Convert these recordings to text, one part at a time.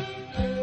Thank you.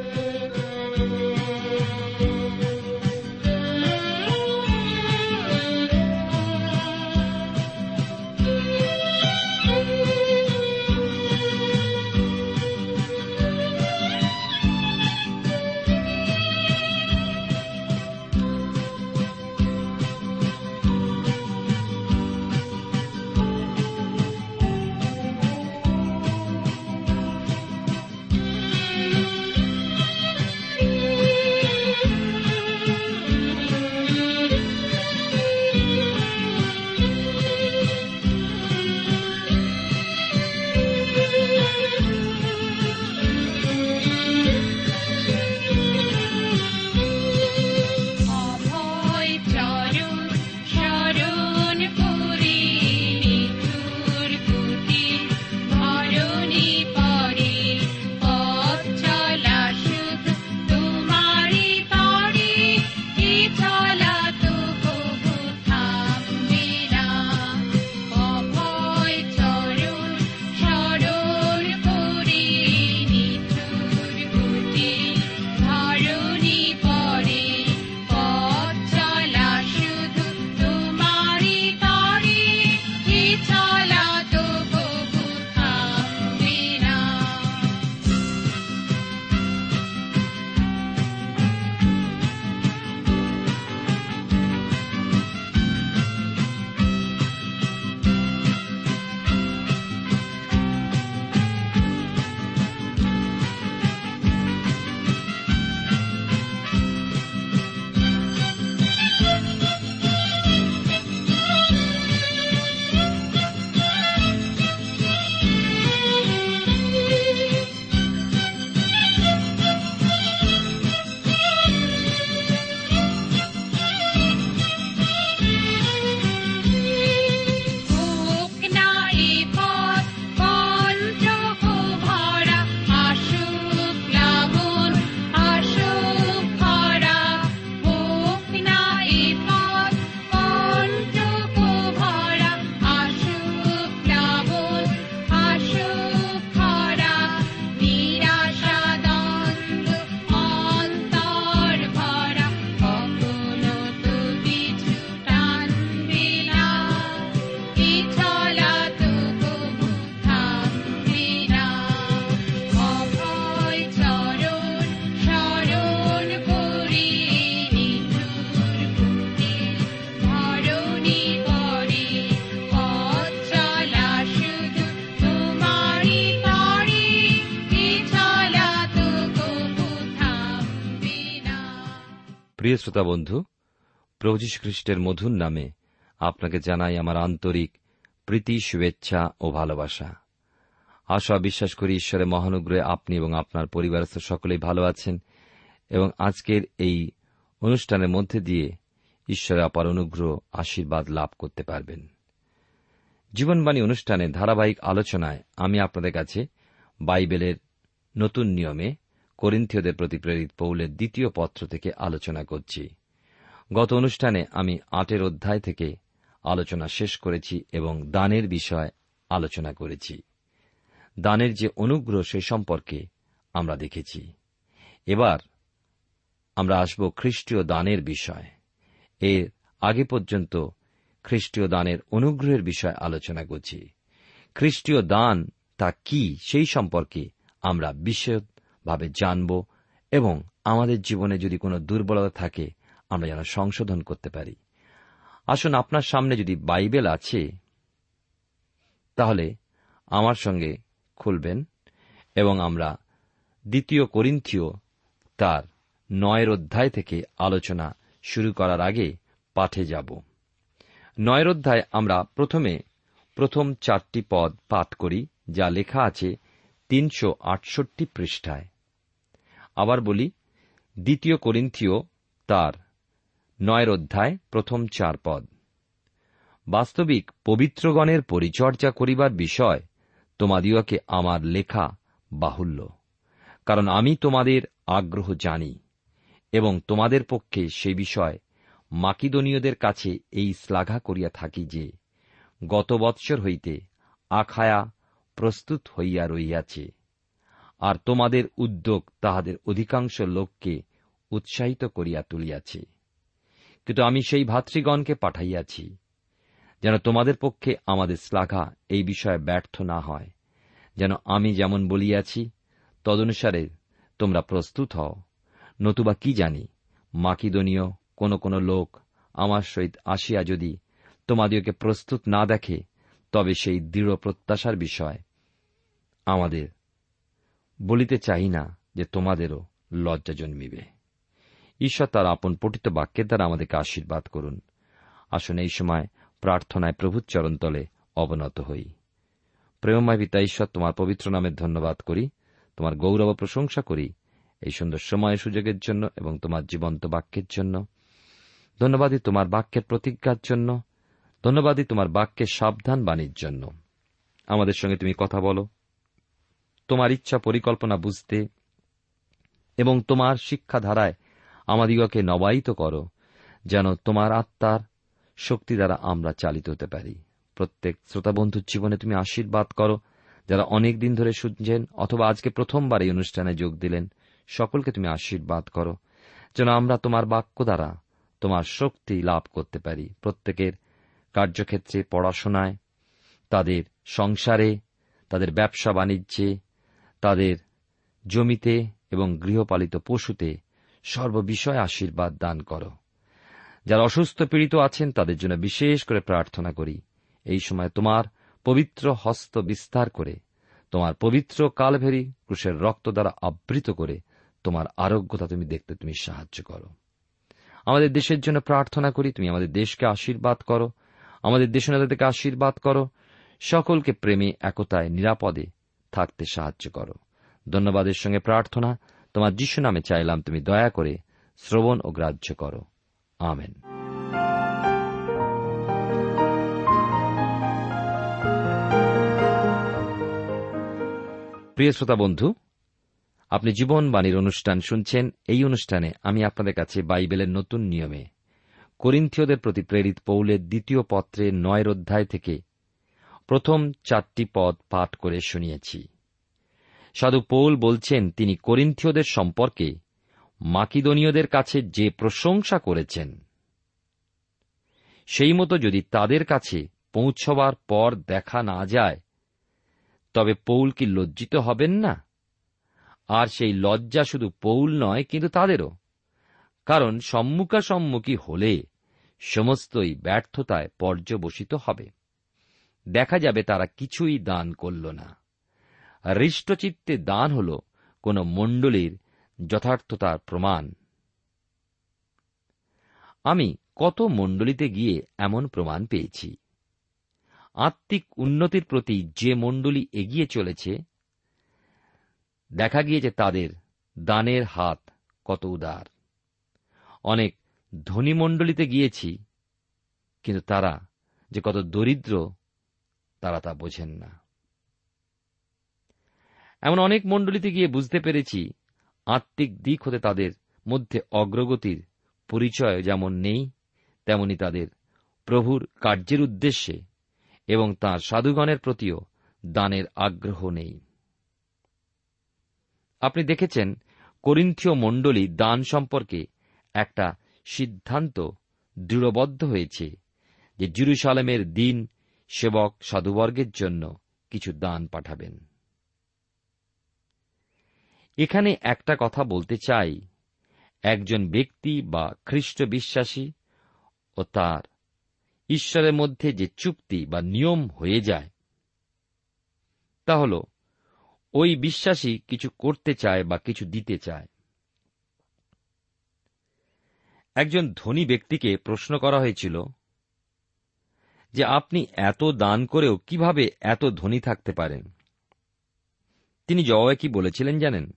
প্রিয় শ্রোতা বন্ধু, প্রভু যীশু খ্রিস্টের মধুর নামে আপনাকে জানাই আমার আন্তরিক প্রীতি, শুভেচ্ছা ও ভালোবাসা। আশা বিশ্বাস করি ঈশ্বরের মহানুগ্রহে আপনি এবং আপনার পরিবারস্থ সকলেই ভালো আছেন এবং আজকের এই অনুষ্ঠানের মধ্যে দিয়ে ঈশ্বরের অপার অনুগ্রহ, আশীর্বাদ লাভ করতে পারবেন। জীবনবাণী অনুষ্ঠানে ধারাবাহিক আলোচনায় আমি আপনাদের কাছে বাইবেলের নতুন নিয়মে করিন্থীয়দের প্রতি প্রেরিত পৌলের দ্বিতীয় পত্র থেকে আলোচনা করছি। গত অনুষ্ঠানে আমি আটের অধ্যায় থেকে আলোচনা শেষ করেছি এবং দানের বিষয় আলোচনা করেছি। দানের যে অনুগ্রহ সে সম্পর্কে আমরা দেখেছি। এবার আমরা আসব খ্রিস্টীয় দানের বিষয়। এর আগে পর্যন্ত খ্রিস্টীয় দানের অনুগ্রহের বিষয় আলোচনা করছি। খ্রিস্টীয় দান তা কি সেই সম্পর্কে আমরা বিশদ ভাবে জানব এবং আমাদের জীবনে যদি কোনো দুর্বলতা থাকে, আমরা যেন সংশোধন করতে পারি। আসুন আপনার সামনে যদি বাইবেল আছে, তাহলে আমার সঙ্গে খুলবেন এবং আমরা দ্বিতীয় করিন্থীয় তার নয়ের অধ্যায় থেকে আলোচনা শুরু করার আগে পাঠে যাব। নয়ের অধ্যায় আমরা প্রথমে প্রথম চারটি পদ পাঠ করি, যা লেখা আছে তিনশো আটষট্টি পৃষ্ঠায়। আবার বলি, দ্বিতীয় করিন্থীয় তার নয়ের অধ্যায়, প্রথম চার পদ। বাস্তবিক পবিত্রগণের পরিচর্যা করিবার বিষয় তোমাদিওকে আমার লেখা বাহুল্য, কারণ আমি তোমাদের আগ্রহ জানি এবং তোমাদের পক্ষে সে বিষয় মাকিদনীয়দের কাছে এই শ্লাঘা করিয়া থাকি যে গত বৎসর হইতে আখায়া প্রস্তুত হইয়া রইয়াছে আর তোমাদের উদ্যোগ তাহাদের অধিকাংশ লোককে উৎসাহিত করিয়া তুলিয়াছে। কিন্তু আমি সেই ভাতৃগণকে পাঠাইয়াছি, যেন তোমাদের পক্ষে আমাদের শ্লাঘা এই বিষয়ে ব্যর্থ না হয়। যেন আমি যেমন বলিয়াছি, তদনুসারে তোমরা প্রস্তুত হও। নতুবা কি জানি, মাকিদনীয় কোন কোন লোক আমার সহিত আসিয়া যদি তোমাদিওকে প্রস্তুত না দেখে, তবে সেই দৃঢ় প্রত্যাশার বিষয় আমাদের বলিতে চাই না যে তোমাদেরও লজ্জা জন্মিবে। ঈশ্বর তার আপন পঠিত বাক্যের দ্বারা আমাদেরকে আশীর্বাদ করুন। আসুন এই সময় প্রার্থনায় প্রভুর চরণতলে অবনত হই। প্রেমময় পিতা, ঈশ্বর, তোমার পবিত্র নামের ধন্যবাদ করি, তোমার গৌরব প্রশংসা করি এই সুন্দর সময় সুযোগের জন্য এবং তোমার জীবন্ত বাক্যের জন্য। ধন্যবাদই তোমার বাক্যের প্রতিজ্ঞার জন্য। ধন্যবাদই তোমার বাক্যের সাবধান বাণীর জন্য। আমাদের সঙ্গে তুমি কথা বলো। তোমার ইচ্ছা পরিকল্পনা বুঝতে এবং তোমার শিক্ষাধারায় আমাদিগকে নবায়িত করো, যেন তোমার আত্মার শক্তি দ্বারা আমরা চালিত হতে পারি। প্রত্যেক শ্রোতাবন্ধুর জীবনে তুমি আশীর্বাদ করো, যারা অনেক দিন ধরে শুনছেন অথবা আজকে প্রথমবার এই অনুষ্ঠানে যোগ দিলেন, সকলকে তুমি আশীর্বাদ করো, যেন আমরা তোমার বাক্য দ্বারা তোমার শক্তি লাভ করতে পারি। প্রত্যেকের কার্যক্ষেত্রে পড়াশোনায়, তাদের সংসারে, তাদের ব্যবসা বাণিজ্যে তাদের জমিতে এবং গৃহপালিত পশুতে সর্ববিষয়ে আশীর্বাদ দান করো। যারা অসুস্থ পীড়িত আছেন, তাদের জন্য বিশেষ করে প্রার্থনা করি। এই সময় তোমার পবিত্র হস্ত বিস্তার করে, তোমার পবিত্র কালভেরি ক্রুশের রক্ত দ্বারা আবৃত করে তোমার আরোগ্যতা তুমি দেখতে তুমি সাহায্য করো। আমাদের দেশের জন্য প্রার্থনা করি, তুমি আমাদের দেশকে আশীর্বাদ করো, আমাদের দেশ নেতাদেরকে আশীর্বাদ করো, সকলকে প্রেমে, একতায়, নিরাপদে থাকতে সাহায্য করো। ধন্যবাদের সঙ্গে প্রার্থনা, তোমার যিশু নামে চাইলাম, তুমি দয়া করে শ্রবণ ও গ্রাহ্য করো। আমেন। প্রিয় শ্রোতা বন্ধু, আপনি জীবনবাণীর অনুষ্ঠান শুনছেন। এই অনুষ্ঠানে আমি আপনাদের কাছে বাইবেলের নতুন নিয়মে করিন্থীয়দের প্রতি প্রেরিত পৌলের দ্বিতীয় পত্রের নয়ের অধ্যায় থেকে প্রথম চারটি পদ পাঠ করে শুনিয়েছি। সাধু পৌল বলছেন, তিনি করিন্থীয়দের সম্পর্কে মাকিদনীয়দের কাছে যে প্রশংসা করেছেন, সেই মতো যদি তাদের কাছে পৌঁছবার পর দেখা না যায়, তবে পৌল কি লজ্জিত হবেন না? আর সেই লজ্জা শুধু পৌল নয়, কিন্তু তাদেরও। কারণ সম্মুখাসম্মুখী হলে সমস্তই ব্যর্থতায় পর্যবসিত হবে। দেখা যাবে তারা কিছুই দান করল না। হৃষ্টচিত্তে দান হল কোন মণ্ডলীর যথার্থতার প্রমাণ। আমি কত মণ্ডলীতে গিয়ে এমন প্রমাণ পেয়েছি? আত্মিক উন্নতির প্রতি যে মণ্ডলী এগিয়ে চলেছে, দেখা গিয়েছে তাদের দানের হাত কত উদার। অনেক ধনী মণ্ডলীতে গিয়েছি, কিন্তু তারা যে কত দরিদ্র তারা তা বোঝেন না। এমন অনেক মণ্ডলীতে গিয়ে বুঝতে পেরেছি, আত্মিক দিক হতে তাদের মধ্যে অগ্রগতির পরিচয় যেমন নেই, তেমনি তাদের প্রভুর কার্যের উদ্দেশ্যে এবং তাঁর সাধুগণের প্রতিও দানের আগ্রহ নেই। আপনি দেখেছেন, করিন্থীয় মণ্ডলী দান সম্পর্কে একটা সিদ্ধান্ত দৃঢ়বদ্ধ হয়েছে যে জিরুসালামের দিন সেবক সাধুবর্গের জন্য কিছু দান পাঠাবেন। এখানে একটা কথা বলতে চাই। একজন ব্যক্তি বা খ্রিস্ট বিশ্বাসী ও তার ঈশ্বরের মধ্যে যে চুক্তি বা নিয়ম হয়ে যায়, তা হল ওই বিশ্বাসী কিছু করতে চায় বা কিছু দিতে চায়। একজন ধনী ব্যক্তিকে প্রশ্ন করা হয়েছিল যে আপনি এত দান করেও কীভাবে এত ধনী থাকতে পারেন? তিনি জবাবে কি বলেছিলেন জানেন?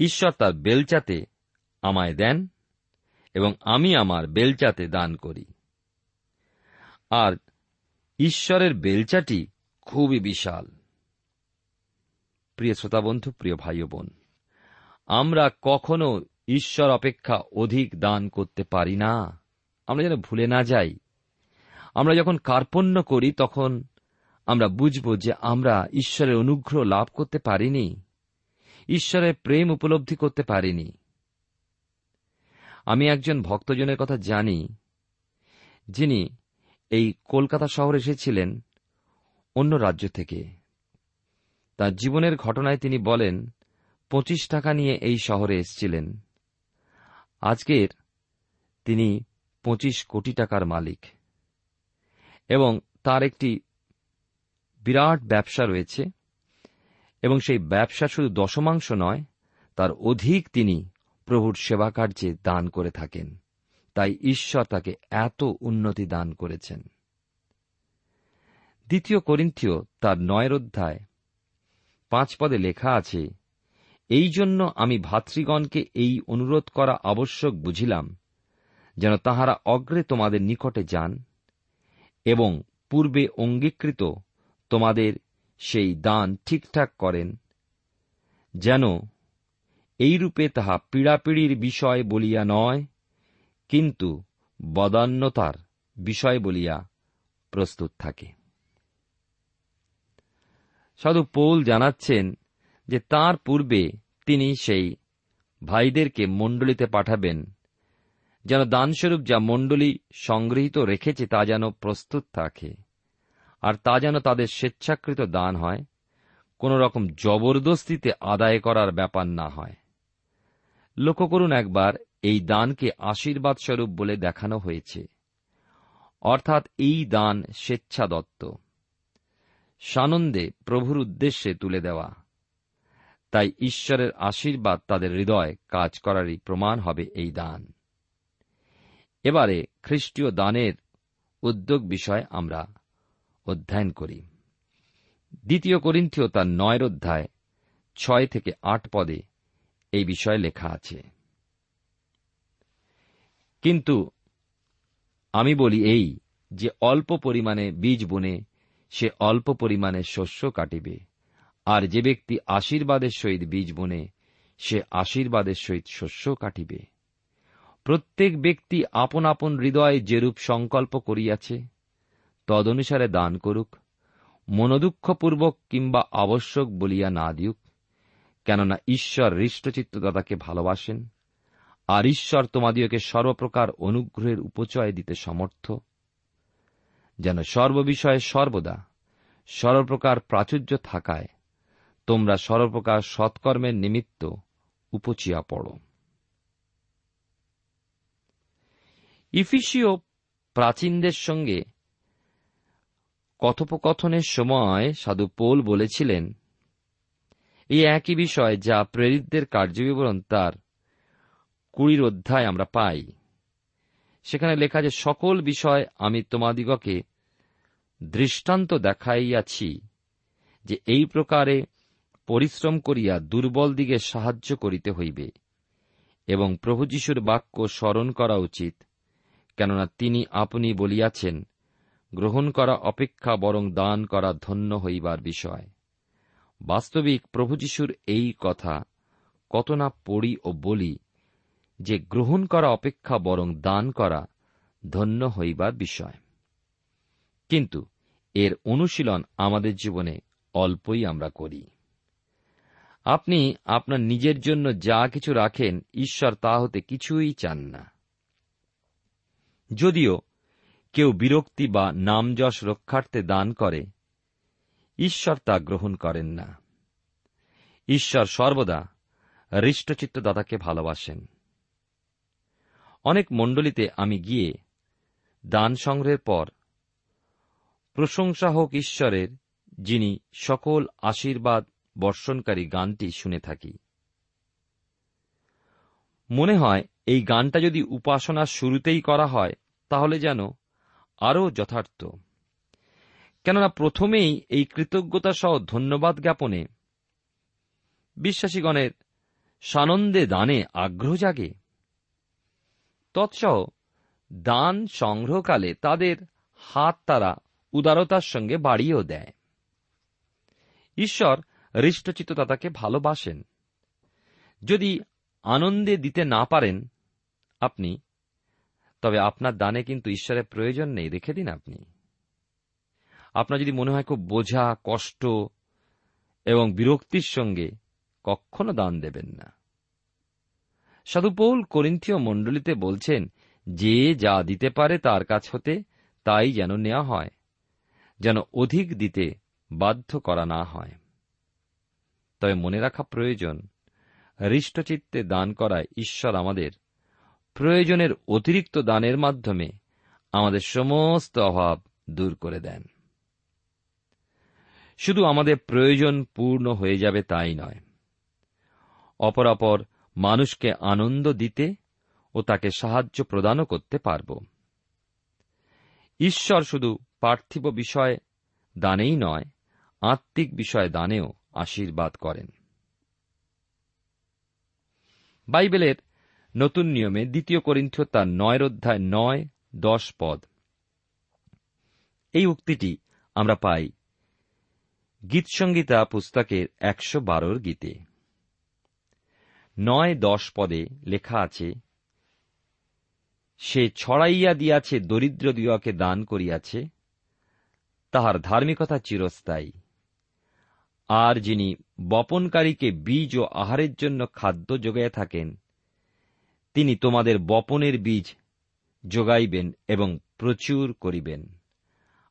ঈশ্বর তার বেলচাতে আমায় দেন এবং আমি আমার বেলচাতে দান করি। আর ঈশ্বরের বেলচাটি খুবই বিশাল। প্রিয় শ্রোতা বন্ধু প্রিয় ভাই বোন, আমরা কখনো ঈশ্বর অপেক্ষা অধিক দান করতে পারি না। আমরা যেন ভুলে না যাই। আমরা যখন কার্পণ্য করি, তখন আমরা বুঝব যে আমরা ঈশ্বরের অনুগ্রহ লাভ করতে পারিনি। ঈশ্বরের প্রেম উপলব্ধি করতে পারিনি। আমি একজন ভক্তজনের কথা জানি, যিনি এই কলকাতা শহর এসেছিলেন অন্য রাজ্য থেকে। তার জীবনের ঘটনায় তিনি বলেন, পঁচিশ টাকা নিয়ে এই শহরে এসেছিলেন। আজকের তিনি পঁচিশ কোটি টাকার মালিক। এবং তার একটি বিরাট ব্যবসা রয়েছে। এবং সেই ব্যবসা শুধু দশমাংশ নয়, তার অধিক তিনি প্রভুর সেবা কার্যে দান করে থাকেন। তাই ঈশ্বর তাকে এত উন্নতি দান করেছেন। দ্বিতীয় করিন্থীয় তার নয়ের অধ্যায় পাঁচ পদে লেখা আছে, এই জন্য আমি ভাতৃগণকে এই অনুরোধ করা আবশ্যক বুঝিলাম যেন তাহারা অগ্রে তোমাদের নিকটে যান এবং পূর্বে অঙ্গীকৃত তোমাদের সেই দান ঠিকঠাক করেন, যেন এইরূপে তাহা পীড়াপিড়ির বিষয় বলিয়া নয়, কিন্তু বদান্যতার বিষয় বলিয়া প্রস্তুত থাকে। সাধু পৌল জানাচ্ছেন যে তার পূর্বে তিনি সেই ভাইদেরকে মণ্ডলীতে পাঠাবেন যেন দানস্বরূপ যা মণ্ডলী সংগৃহীত রেখেছে তা যেন প্রস্তুত থাকে। আর তা যেন তাদের স্বেচ্ছাকৃত দান হয়, কোন রকম জবরদস্তিতে আদায় করার ব্যাপার না হয়। লক্ষ্য করুন একবার, এই দানকে আশীর্বাদ স্বরূপ বলে দেখানো হয়েছে। অর্থাৎ এই দান স্বেচ্ছা দত্ত সানন্দে প্রভুর উদ্দেশ্যে তুলে দেওয়া। তাই ঈশ্বরের আশীর্বাদ তাদের হৃদয় কাজ করারই প্রমাণ হবে এই দান। এবারে খ্রিস্টীয় দানের উদ্যোগ বিষয় আমরা অধ্যয়ন করি। দ্বিতীয় করিন্থীয় তার নয়ের অধ্যায় ছয় থেকে আট পদে এই বিষয়ে লেখা আছে। কিন্তু আমি বলি এই যে অল্প পরিমাণে বীজ বুনে সে অল্প পরিমাণে শস্য কাটিবে, আর যে ব্যক্তি আশীর্বাদের সহিত বীজ বুনে সে আশীর্বাদের সহিত শস্য কাটিবে। প্রত্যেক ব্যক্তি আপন আপন হৃদয়ে যেরূপ সংকল্প করিয়াছে, তদনুসারে দান করুক, মনোদুঃখপূর্বক কিংবা আবশ্যক বলিয়া না দিউক, কেননা ঈশ্বর হৃষ্টচিত্তদাতাকে ভালোবাসেন, আর ঈশ্বর তোমাদিওকে সর্বপ্রকার অনুগ্রহের উপচয় দিতে সমর্থ, যেন সর্ববিষয়ে সর্বদা সর্বপ্রকার প্রাচুর্য থাকায় তোমরা সর্বপ্রকার সৎকর্মের নিমিত্ত উপচিয়া পড়ো। ইফিসীয় প্রাচীনদের সঙ্গে কথোপকথনের সময় সাধু পোল বলেছিলেন, এই একই বিষয় যা প্রেরিতদের কার্যবিবরণ তার কুড়ির অধ্যায় আমরা পাই। সেখানে লেখা যে, সকল বিষয় আমি তোমাদিগকে দৃষ্টান্ত দেখাইয়াছি যে এই প্রকারে পরিশ্রম করিয়া দুর্বল দিকে সাহায্য করিতে হইবে এবং প্রভু যীশুর বাক্য স্মরণ করা উচিত। কেননা তিনি আপনি বলিয়াছেন, গ্রহণ করা অপেক্ষা বরং দান করা ধন্য হইবার বিষয়। বাস্তবিক প্রভু যীশুর এই কথা কত না পড়ি ও বলি যে গ্রহণ করা অপেক্ষা বরং দান করা ধন্য হইবার বিষয়। কিন্তু এর অনুশীলন আমাদের জীবনে অল্পই আমরা করি। আপনি আপনার নিজের জন্য যা কিছু রাখেন, ঈশ্বর তা হতে কিছুই চান না। যদিও কেউ বিরক্তি বা নামযশ রক্ষার্থে দান করে, ঈশ্বর তা গ্রহণ করেন না। ঈশ্বর সর্বদা হৃষ্টচিত্ত দাতাকে ভালোবাসেন। অনেক মণ্ডলীতে আমি গিয়ে দান সংগ্রহের পর প্রশংসা হোক ঈশ্বরের, যিনি সকল আশীর্বাদ বর্ষণকারী গানটি শুনে থাকি। মনে হয় এই গানটা যদি উপাসনার শুরুতেই করা হয়, তাহলে যেন আরও যথার্থ। কেননা প্রথমেই এই কৃতজ্ঞতা সহ ধন্যবাদ জ্ঞাপনে বিশ্বাসীগণের সানন্দে দানে আগ্রহ জাগে। তৎসহ দান সংগ্রহকালে তাদের হাত তারা উদারতার সঙ্গে বাড়িয়েও দেয়। ঈশ্বর হৃষ্টচিত্ত তাকে ভালোবাসেন। যদি আনন্দে দিতে না পারেন আপনি। তবে আপনার দানে কিন্তু ঈশ্বরের প্রয়োজন নেই রেখে দিন আপনি। আপনার যদি মনে হয় খুব বোঝা, কষ্ট এবং বিরক্তির সঙ্গে কখনো দান দেবেন না। সাধুপৌল করিন্থীয় মণ্ডলীতে বলছেন, যে যা দিতে পারে তার কাছ হতে তাই যেন নেওয়া হয়, যেন অধিক দিতে বাধ্য করা না হয়। তবে মনে রাখা প্রয়োজন, হৃষ্টচিত্তে দান করায় ঈশ্বর আমাদের প্রয়োজনের অতিরিক্ত দানের মাধ্যমে আমাদের সমস্ত অভাব দূর করে দেন। শুধু আমাদের প্রয়োজন পূর্ণ হয়ে যাবে তাই নয়। অপরাপর মানুষকে আনন্দ দিতে ও তাকে সাহায্য প্রদানও করতে পারব। ঈশ্বর শুধু পার্থিব বিষয় দানেই নয়, আত্মিক বিষয় দানেও আশীর্বাদ করেন। বাইবেলের নতুন নিয়মে দ্বিতীয় করিন্থ তার নয়ের অধ্যায় নয়, দশ পদ। এই উক্তিটি আমরা পাই গীতসংগীতা পুস্তকের একশো বারোর গীতে। নয়, দশ পদে লেখা আছে, সে ছড়াইয়া দিয়াছে, দরিদ্র দিওয়াকে দান করিয়াছে, তাহার ধার্মিকতা চিরস্থায়ী। আর যিনি বপনকারীকে বীজ ও আহারের জন্য খাদ্য যোগাইয়া থাকেন তিনি তোমাদের বপনের বীজ যোগাইবেন এবং প্রচুর করিবেন,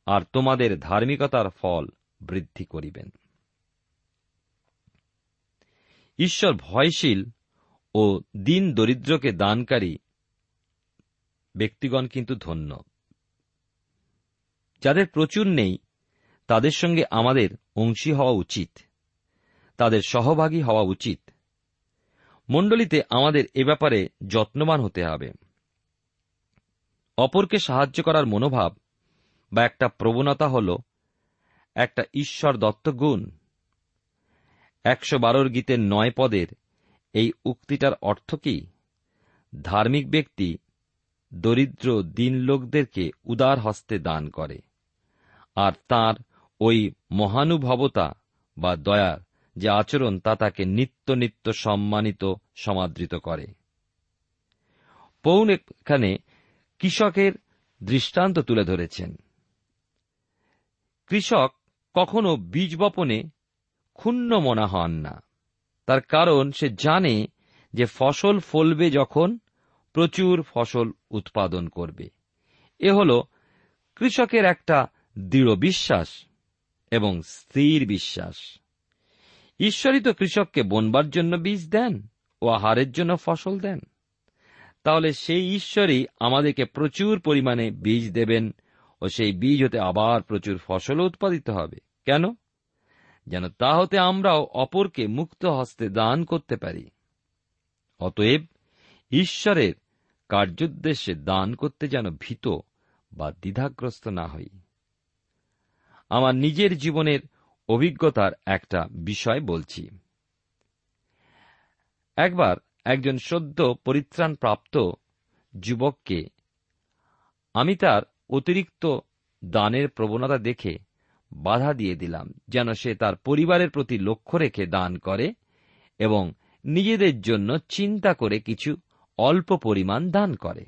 আর তোমাদের ধার্মিকতার ফল বৃদ্ধি করিবেন। ঈশ্বর ভয়শীল ও দিন দরিদ্রকে দানকারী ব্যক্তিগণ কিন্তু ধন্য। যাদের প্রচুর নেই, তাদের সঙ্গে আমাদের অংশী হওয়া উচিত, তাদের সহভাগী হওয়া উচিত। মণ্ডলীতে আমাদের এ ব্যাপারে যত্নবান হতে হবে। অপরকে সাহায্য করার মনোভাব বা একটা প্রবণতা হল, একটা ঈশ্বর দত্ত গুণ। একশো বারোর গীতের নয় পদের এই উক্তিটার অর্থ কি? ধার্মিক ব্যক্তি দরিদ্র দিন লোকদেরকে উদার হস্তে দান করে, আর তার ওই মহানুভবতা বা দয়ার যে আচরণ তা তাকে নিত্য নিত্য সম্মানিত সমাদৃত করে। পৌন এখানে কৃষকের দৃষ্টান্ত তুলে ধরেছেন। কৃষক কখনো বীজ বপনে ক্ষুণ্ণ মনা হন না। তার কারণ সে জানে যে ফসল ফলবে যখন প্রচুর ফসল উৎপাদন করবে। এ হল কৃষকের একটা দৃঢ় বিশ্বাস এবং স্থির বিশ্বাস। ঈশ্বরই তো কৃষককে বনবার জন্য বীজ দেন ও আহারের জন্য ফসল দেন। তাহলে সেই ঈশ্বরই আমাদেরকে প্রচুর পরিমাণে বীজ দেবেন ও সেই বীজ হতে আবার প্রচুর ফসল উৎপাদিত হবে। কেন? যেন তা হতে আমরাও অপরকে মুক্ত হস্তে দান করতে পারি। অতএব ঈশ্বরের কার্যোদ্দেশ্যে দান করতে যেন ভীত বা দ্বিধাগ্রস্ত না হই। আমার নিজের জীবনের অভিজ্ঞতার একটা বিষয় বলছি। একবার একজন সদ্য পরিত্রাণ প্রাপ্ত যুবককে আমি তার অতিরিক্ত দানের প্রবণতা দেখে বাধা দিয়ে দিলাম, যেন সে তার পরিবারের প্রতি লক্ষ্য রেখে দান করে এবং নিজেদের জন্য চিন্তা করে কিছু অল্প পরিমাণ দান করে।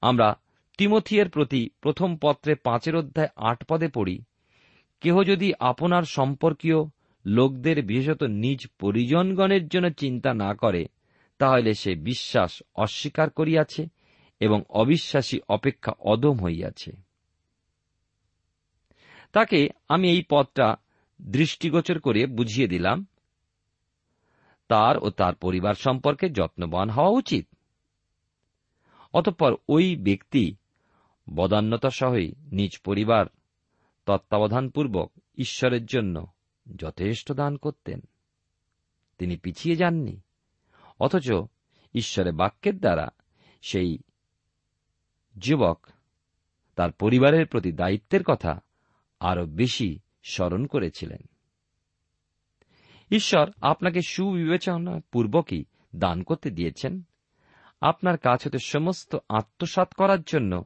আমরা তিমথিয়ের প্রতি প্রথম পত্রে পাঁচের অধ্যায় আট পদে পড়ি, কেহ যদি আপনার সম্পর্কীয় লোকদের বিশেষত নিজ পরিজনগণের জন্য চিন্তা না করে, তাহলে সে বিশ্বাস অস্বীকার করিয়াছে এবং অবিশ্বাসী অপেক্ষা অদম হইয়াছে। তাকে আমি এই পদটা দৃষ্টিগোচর করে বুঝিয়ে দিলাম, তার ও তার পরিবার সম্পর্কে যত্নবান হওয়া উচিত। অতঃপর ওই ব্যক্তি বদান্যতা সহই নিজ পরিবার তত্ত্বাবধানপূর্বক ঈশ্বরের জন্য যথেষ্ট দান করতেন। তিনি পিছিয়ে যাননি, অথচ ঈশ্বরের বাক্যের দ্বারা সেই যুবক তার পরিবারের প্রতি দায়িত্বের কথা আরও বেশি স্মরণ করেছিলেন। ঈশ্বর আপনাকে সুবিবেচনা পূর্বকই দান করতে দিয়েছেন। আপনার কাছ হতে সমস্ত আত্মসাত করার জন্য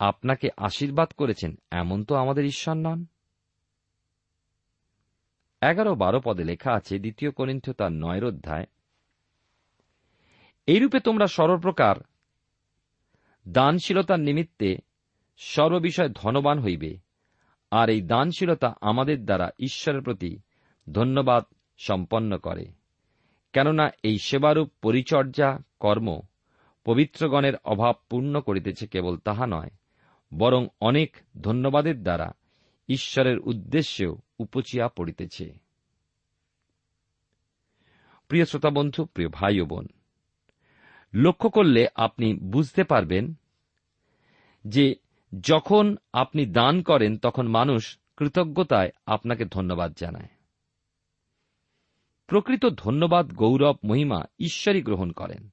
আপনাকে আশীর্বাদ করেছেন, এমন তো আমাদের ঈশ্বর নন। এগারো বারো পদে লেখা আছে, দ্বিতীয় করিন্থ তার নয়ের অধ্যায়। এইরূপে তোমরা সর্বপ্রকার দানশীলতার নিমিত্তে সর্ববিষয় ধনবান হইবে, আর এই দানশীলতা আমাদের দ্বারা ঈশ্বরের প্রতি ধন্যবাদ সম্পন্ন করে। কেননা এই সেবারূপ পরিচর্যা কর্ম পবিত্রগণের অভাব পূর্ণ করিতেছে, কেবল তাহা নয়। বরং অনেক ধন্যবাদের দ্বারা ঈশ্বরের উদ্দেশ্যেও উপচিয়া পড়িতেছে। প্রিয় শ্রোতা বন্ধু, প্রিয় ভাই ও বোন, লক্ষ্য করলে আপনি বুঝতে পারবেন যে যখন আপনি দান করেন, তখন মানুষ কৃতজ্ঞতায় আপনাকে ধন্যবাদ জানায়। প্রকৃত ধন্যবাদ, গৌরব, মহিমা ঈশ্বরই গ্রহণ করেন।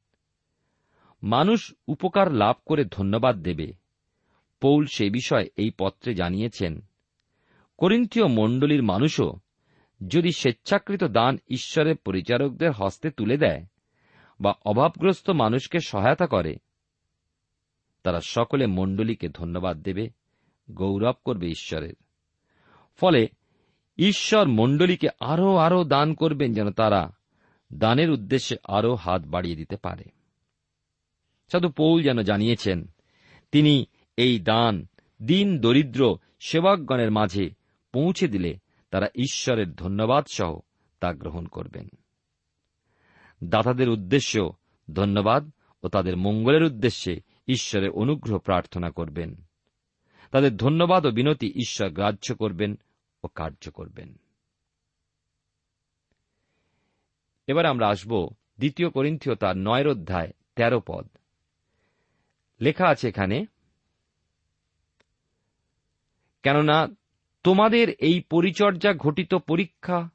মানুষ উপকার লাভ করে ধন্যবাদ দেবে। পৌল সে বিষয়ে এই পত্রে জানিয়েছেন, করিন্থীয় মণ্ডলীর মানুষও যদি স্বেচ্ছাকৃত দান ঈশ্বরের পরিচারকদের হস্তে তুলে দেয় বা অভাবগ্রস্ত মানুষকে সহায়তা করে, তারা সকলে মণ্ডলীকে ধন্যবাদ দেবে, গৌরব করবে ঈশ্বরের। ফলে ঈশ্বর মণ্ডলীকে আরও আরও দান করবেন যেন তারা দানের উদ্দেশ্যে আরও হাত বাড়িয়ে দিতে পারে। সাধু পৌল যেন জানিয়েছেন, তিনি এই দান দিন দরিদ্র সেবকগণের মাঝে পৌঁছে দিলে তারা ঈশ্বরের ধন্যবাদ সহ তা গ্রহণ করবেন। দাতাদের উদ্দেশ্য ধন্যবাদ ও তাদের মঙ্গলের উদ্দেশ্যে ঈশ্বরের অনুগ্রহ প্রার্থনা করবেন। তাদের ধন্যবাদ ও বিনতি ঈশ্বর গ্রাহ্য করবেন ও কার্য করবেন। এবার আমরা আসব দ্বিতীয় করিন্থীয় তার নয়ের অধ্যায় তেরো পদ। লেখা আছে এখানে কেননা তোমাদের এই পরিচর্যা ঘটিত পরীক্ষা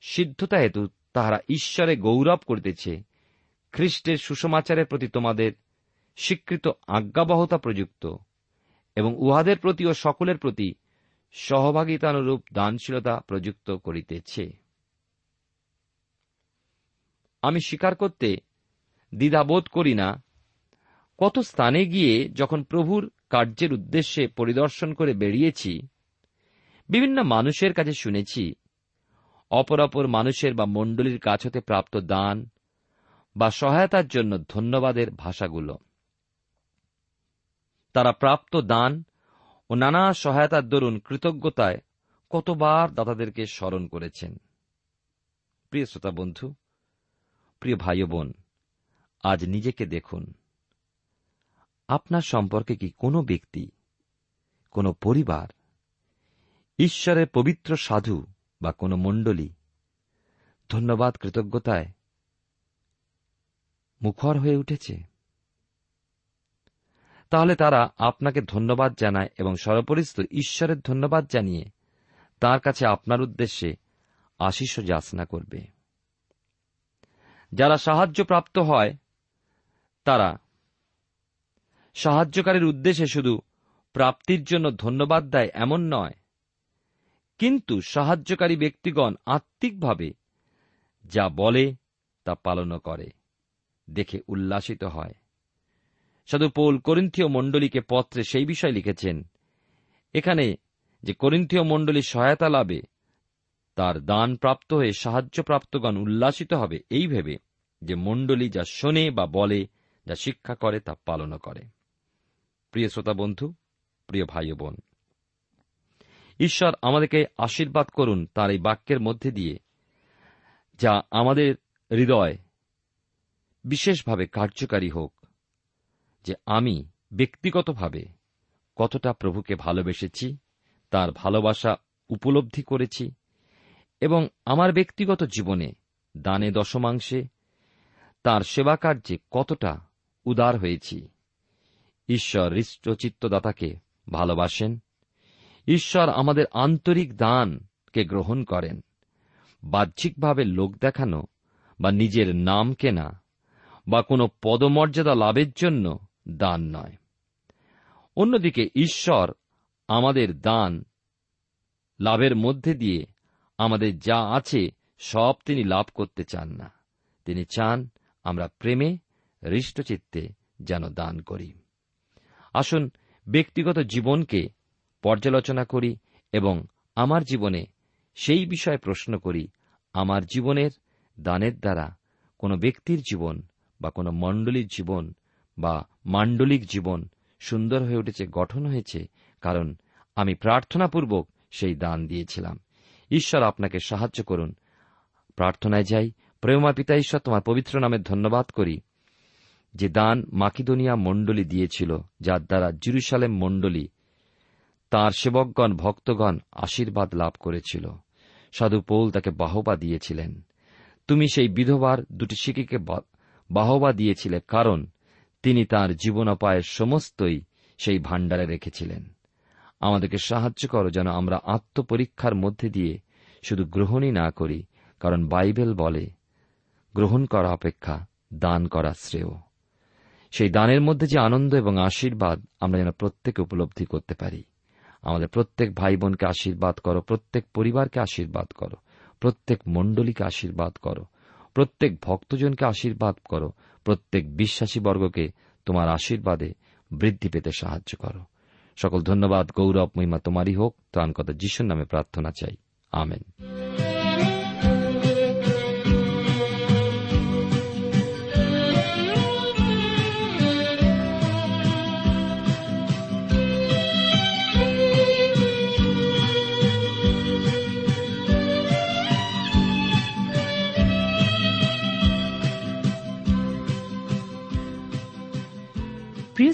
সিদ্ধতা হেতু তাহারা ঈশ্বরে গৌরব করিতেছে। খ্রিস্টের সুসমাচারের প্রতি তোমাদের স্বীকৃত আজ্ঞাবহতা প্রযুক্ত এবং উহাদের প্রতি ও সকলের প্রতি সহভাগিতানুরূপ দানশীলতা প্রযুক্ত করিতেছে। আমি স্বীকার করতে দ্বিধাবোধ করি না। কত স্থানে গিয়ে যখন প্রভুর কার্যের উদ্দেশ্যে পরিদর্শন করে বেরিয়েছি। বিভিন্ন মানুষের কাছে শুনেছি। অপর অপর মানুষের বা মণ্ডলীর কাছ হতে প্রাপ্ত দান বা সহায়তার জন্য ধন্যবাদের ভাষাগুলো। তারা প্রাপ্ত দান ও নানা সহায়তার দরুন কৃতজ্ঞতায় কতবার দাতাদেরকে স্মরণ করেছেন। প্রিয় শ্রোতা বন্ধু, প্রিয় ভাই বোন, আজ নিজেকে দেখুন। আপনার সম্পর্কে কি কোনো ব্যক্তি, কোনো পরিবার, ঈশ্বরের পবিত্র সাধু বা কোনো মণ্ডলী ধন্যবাদ কৃতজ্ঞতায় মুখর হয়ে উঠেছে? তাহলে তারা আপনাকে ধন্যবাদ জানায় এবং সর্বপরিস্থ ঈশ্বরের ধন্যবাদ জানিয়ে তার কাছে আপনার উদ্দেশ্যে আশিস যাচনা করবে। যারা সাহায্য প্রাপ্ত হয়, তারা সাহায্যকারীর উদ্দেশ্যে শুধু প্রাপ্তির জন্য ধন্যবাদ দেয় এমন নয়। কিন্তু সাহায্যকারী ব্যক্তিগণ আত্মিকভাবে যা বলে তা পালনও করে, দেখে উল্লাসিত হয়। সাধু পৌল করিন্থীয় মণ্ডলীকে পত্রে সেই বিষয় লিখেছেন, এখানে যে করিন্থীয় মণ্ডলীর সহায়তা লাভে তার দান প্রাপ্ত হয়ে সাহায্যপ্রাপ্তগণ উল্লাসিত হবে, এই ভেবে যে মণ্ডলী যা শোনে বা বলে, যা শিক্ষা করে তা পালনও করে। প্রিয় শ্রোতা বন্ধু, প্রিয় ভাই বোন, ঈশ্বর আমাদেরকে আশীর্বাদ করুন তার এই বাক্যের মধ্যে দিয়ে, যা আমাদের হৃদয় বিশেষভাবে কার্যকারী হোক, যে আমি ব্যক্তিগতভাবে কতটা প্রভুকে ভালোবেসেছি, তার ভালোবাসা উপলব্ধি করেছি এবং আমার ব্যক্তিগত জীবনে দানে দশমাংশে তার সেবা কার্যে কতটা উদার হয়েছি। ঈশ্বর হৃষ্টচিত্তদাতাকে ভালোবাসেন। ঈশ্বর আমাদের আন্তরিক দানকে গ্রহণ করেন। বাহ্যিকভাবে লোক দেখানো বা নিজের নাম কেনা বা কোনো পদমর্যাদা লাভের জন্য দান নয়। অন্যদিকে ঈশ্বর আমাদের দান লাভের মধ্যে দিয়ে আমাদের যা আছে সব তিনি লাভ করতে চান না। তিনি চান আমরা প্রেমে হৃষ্টচিত্তে যেন দান করি। আসুন ব্যক্তিগত জীবনকে পর্যালোচনা করি এবং আমার জীবনে সেই বিষয়ে প্রশ্ন করি, আমার জীবনের দানের দ্বারা কোনো ব্যক্তির জীবন বা কোনো মণ্ডলীর জীবন বা মাণ্ডলিক জীবন সুন্দর হয়ে উঠেছে, গঠন হয়েছে, কারণ আমি প্রার্থনাপূর্বক সেই দান দিয়েছিলাম। ঈশ্বর আপনাকে সাহায্য করুন। প্রার্থনায় যাই। প্রেমা পিতা, ঈশ্বর তোমার পবিত্র নামের ধন্যবাদ করি। যে দান মাকিদোনিয়া মণ্ডলী দিয়েছিল, যার দ্বারা জিরুসালেম মণ্ডলী তার সেবকগণ, ভক্তগণ আশীর্বাদ লাভ করেছিল। সাধু পৌল তাকে বাহবা দিয়েছিলেন। তুমি সেই বিধবার দুটি শিকিকে বাহবা দিয়েছিলে, কারণ তিনি তার জীবনোপায়ের সমস্তই সেই ভাণ্ডারে রেখেছিলেন। আমাদেরকে সাহায্য করো যেন আমরা আত্মপরীক্ষার মধ্যে দিয়ে শুধু গ্রহণই না করি, কারণ বাইবেল বলে, গ্রহণ করা অপেক্ষা, দান করা শ্রেয়। সেই দানের মধ্যে যে আনন্দ এবং আশীর্বাদ আমরা যেন প্রত্যেকে উপলব্ধি করতে পারি। আমাদের প্রত্যেক ভাই বোনকে আশীর্বাদ করো, প্রত্যেক পরিবারকে আশীর্বাদ করো, প্রত্যেক মণ্ডলীকে আশীর্বাদ করো, প্রত্যেক ভক্তজনকে আশীর্বাদ করো, প্রত্যেক বিশ্বাসী বর্গকে তোমার আশীর্বাদে বৃদ্ধি পেতে সাহায্য করো। সকল ধন্যবাদ, গৌরব, মহিমা তোমারই হোক। ত্রাণ কথা যিশুর নামে প্রার্থনা চাই। আমেন।